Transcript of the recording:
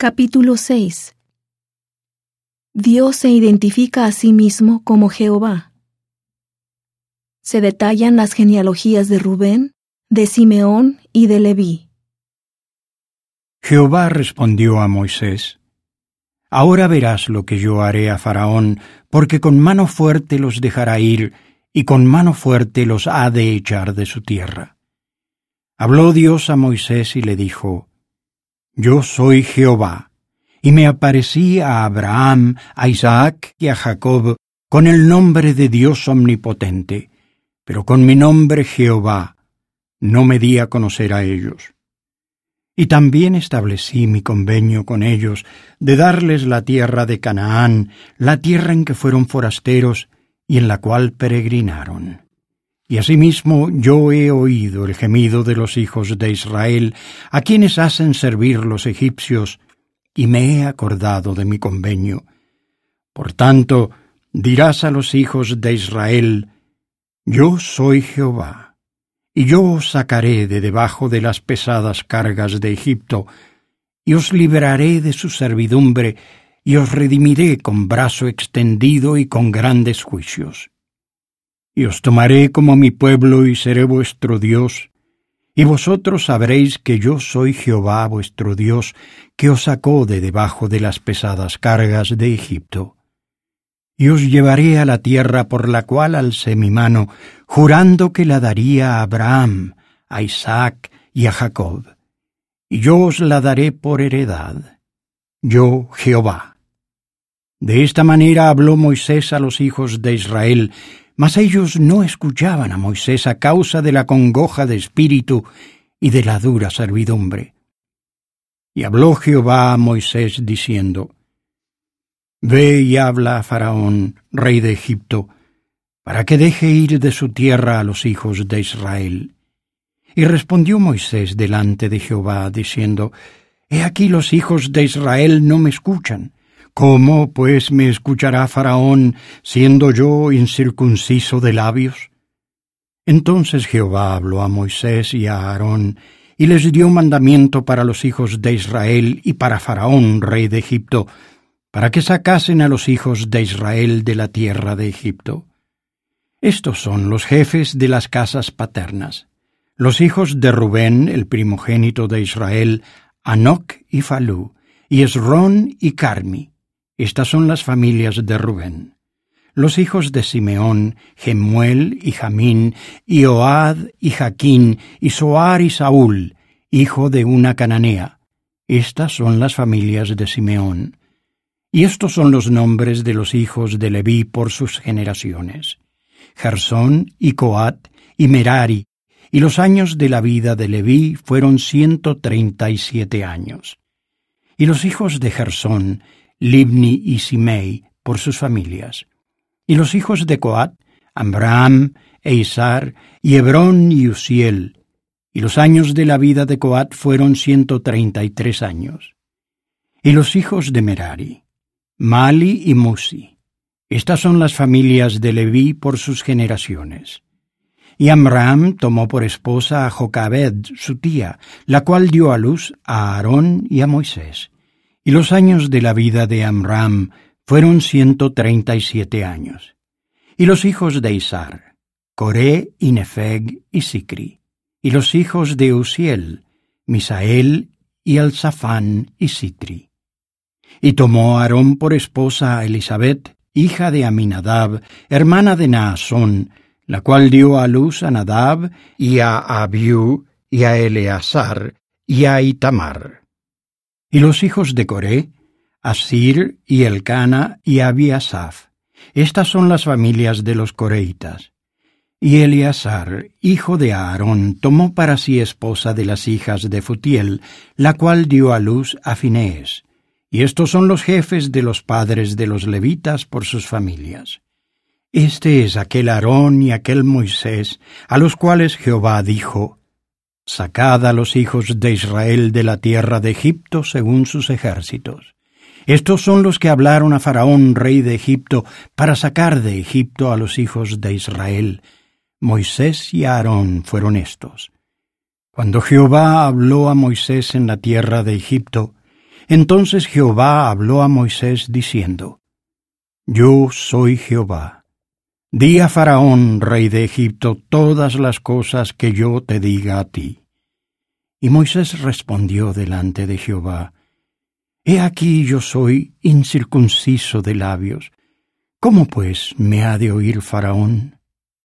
Capítulo 6 Dios se identifica a sí mismo como Jehová. Se detallan las genealogías de Rubén, de Simeón y de Leví. Jehová respondió a Moisés, Ahora verás lo que yo haré a Faraón, porque con mano fuerte los dejará ir, y con mano fuerte los ha de echar de su tierra. Habló Dios a Moisés y le dijo, Yo soy Jehová, y me aparecí a Abraham, a Isaac y a Jacob con el nombre de Dios omnipotente, pero con mi nombre Jehová no me di a conocer a ellos. Y también establecí mi convenio con ellos de darles la tierra de Canaán, la tierra en que fueron forasteros y en la cual peregrinaron. Y asimismo yo he oído el gemido de los hijos de Israel, a quienes hacen servir los egipcios, y me he acordado de mi convenio. Por tanto, dirás a los hijos de Israel, Yo soy Jehová, y yo os sacaré de debajo de las pesadas cargas de Egipto, y os liberaré de su servidumbre, y os redimiré con brazo extendido y con grandes juicios. Y os tomaré como mi pueblo y seré vuestro Dios, y vosotros sabréis que yo soy Jehová vuestro Dios, que os sacó de debajo de las pesadas cargas de Egipto. Y os llevaré a la tierra por la cual alcé mi mano, jurando que la daría a Abraham, a Isaac y a Jacob. Y yo os la daré por heredad. Yo, Jehová. De esta manera habló Moisés a los hijos de Israel, mas ellos no escuchaban a Moisés a causa de la congoja de espíritu y de la dura servidumbre. Y habló Jehová a Moisés diciendo, Ve y habla a Faraón, rey de Egipto, para que deje ir de su tierra a los hijos de Israel. Y respondió Moisés delante de Jehová, diciendo, He aquí los hijos de Israel no me escuchan. ¿Cómo, pues, me escuchará Faraón, siendo yo incircunciso de labios? Entonces Jehová habló a Moisés y a Aarón, y les dio mandamiento para los hijos de Israel y para Faraón, rey de Egipto, para que sacasen a los hijos de Israel de la tierra de Egipto. Estos son los jefes de las casas paternas. Los hijos de Rubén, el primogénito de Israel, Anoc y Falú, y Esrón y Carmi. Estas son las familias de Rubén. Los hijos de Simeón, Gemuel y Jamín, y Oad y Jaquín, y Soar y Saúl, hijo de una cananea. Estas son las familias de Simeón. Y estos son los nombres de los hijos de Leví por sus generaciones. Gersón y Coat y Merari, y los años de la vida de Leví fueron ciento treinta y siete años. Y los hijos de Gersón, Libni y Simei, por sus familias. Y los hijos de Coat, Amram, Eisar, y Hebrón y Uziel. Y los años de la vida de Coat fueron ciento treinta y tres años. Y los hijos de Merari, Mali y Musi. Estas son las familias de Leví por sus generaciones. Y Amram tomó por esposa a Jocabed, su tía, la cual dio a luz a Aarón y a Moisés. Y los años de la vida de Amram fueron ciento treinta y siete años. Y los hijos de Isar, Coré y Nefeg y Sicri. Y los hijos de Uziel, Misael y Alzafán y Sitri. Y tomó Aarón por esposa a Elizabeth, hija de Aminadab, hermana de Naasón, la cual dio a luz a Nadab y a Abiú y a Eleazar y a Itamar. Y los hijos de Coré, Asir y Elcana y Abiasaf. Estas son las familias de los coreitas. Y Eleazar, hijo de Aarón, tomó para sí esposa de las hijas de Futiel, la cual dio a luz a Finés. Y estos son los jefes de los padres de los levitas por sus familias. Este es aquel Aarón y aquel Moisés, a los cuales Jehová dijo, Sacad a los hijos de Israel de la tierra de Egipto según sus ejércitos. Estos son los que hablaron a Faraón, rey de Egipto, para sacar de Egipto a los hijos de Israel. Moisés y Aarón fueron estos. Cuando Jehová habló a Moisés en la tierra de Egipto, Entonces Jehová habló a Moisés diciendo, Yo soy Jehová. Di a Faraón, rey de Egipto, todas las cosas que yo te diga a ti. Y Moisés respondió delante de Jehová, He aquí yo soy incircunciso de labios. ¿Cómo pues me ha de oír Faraón?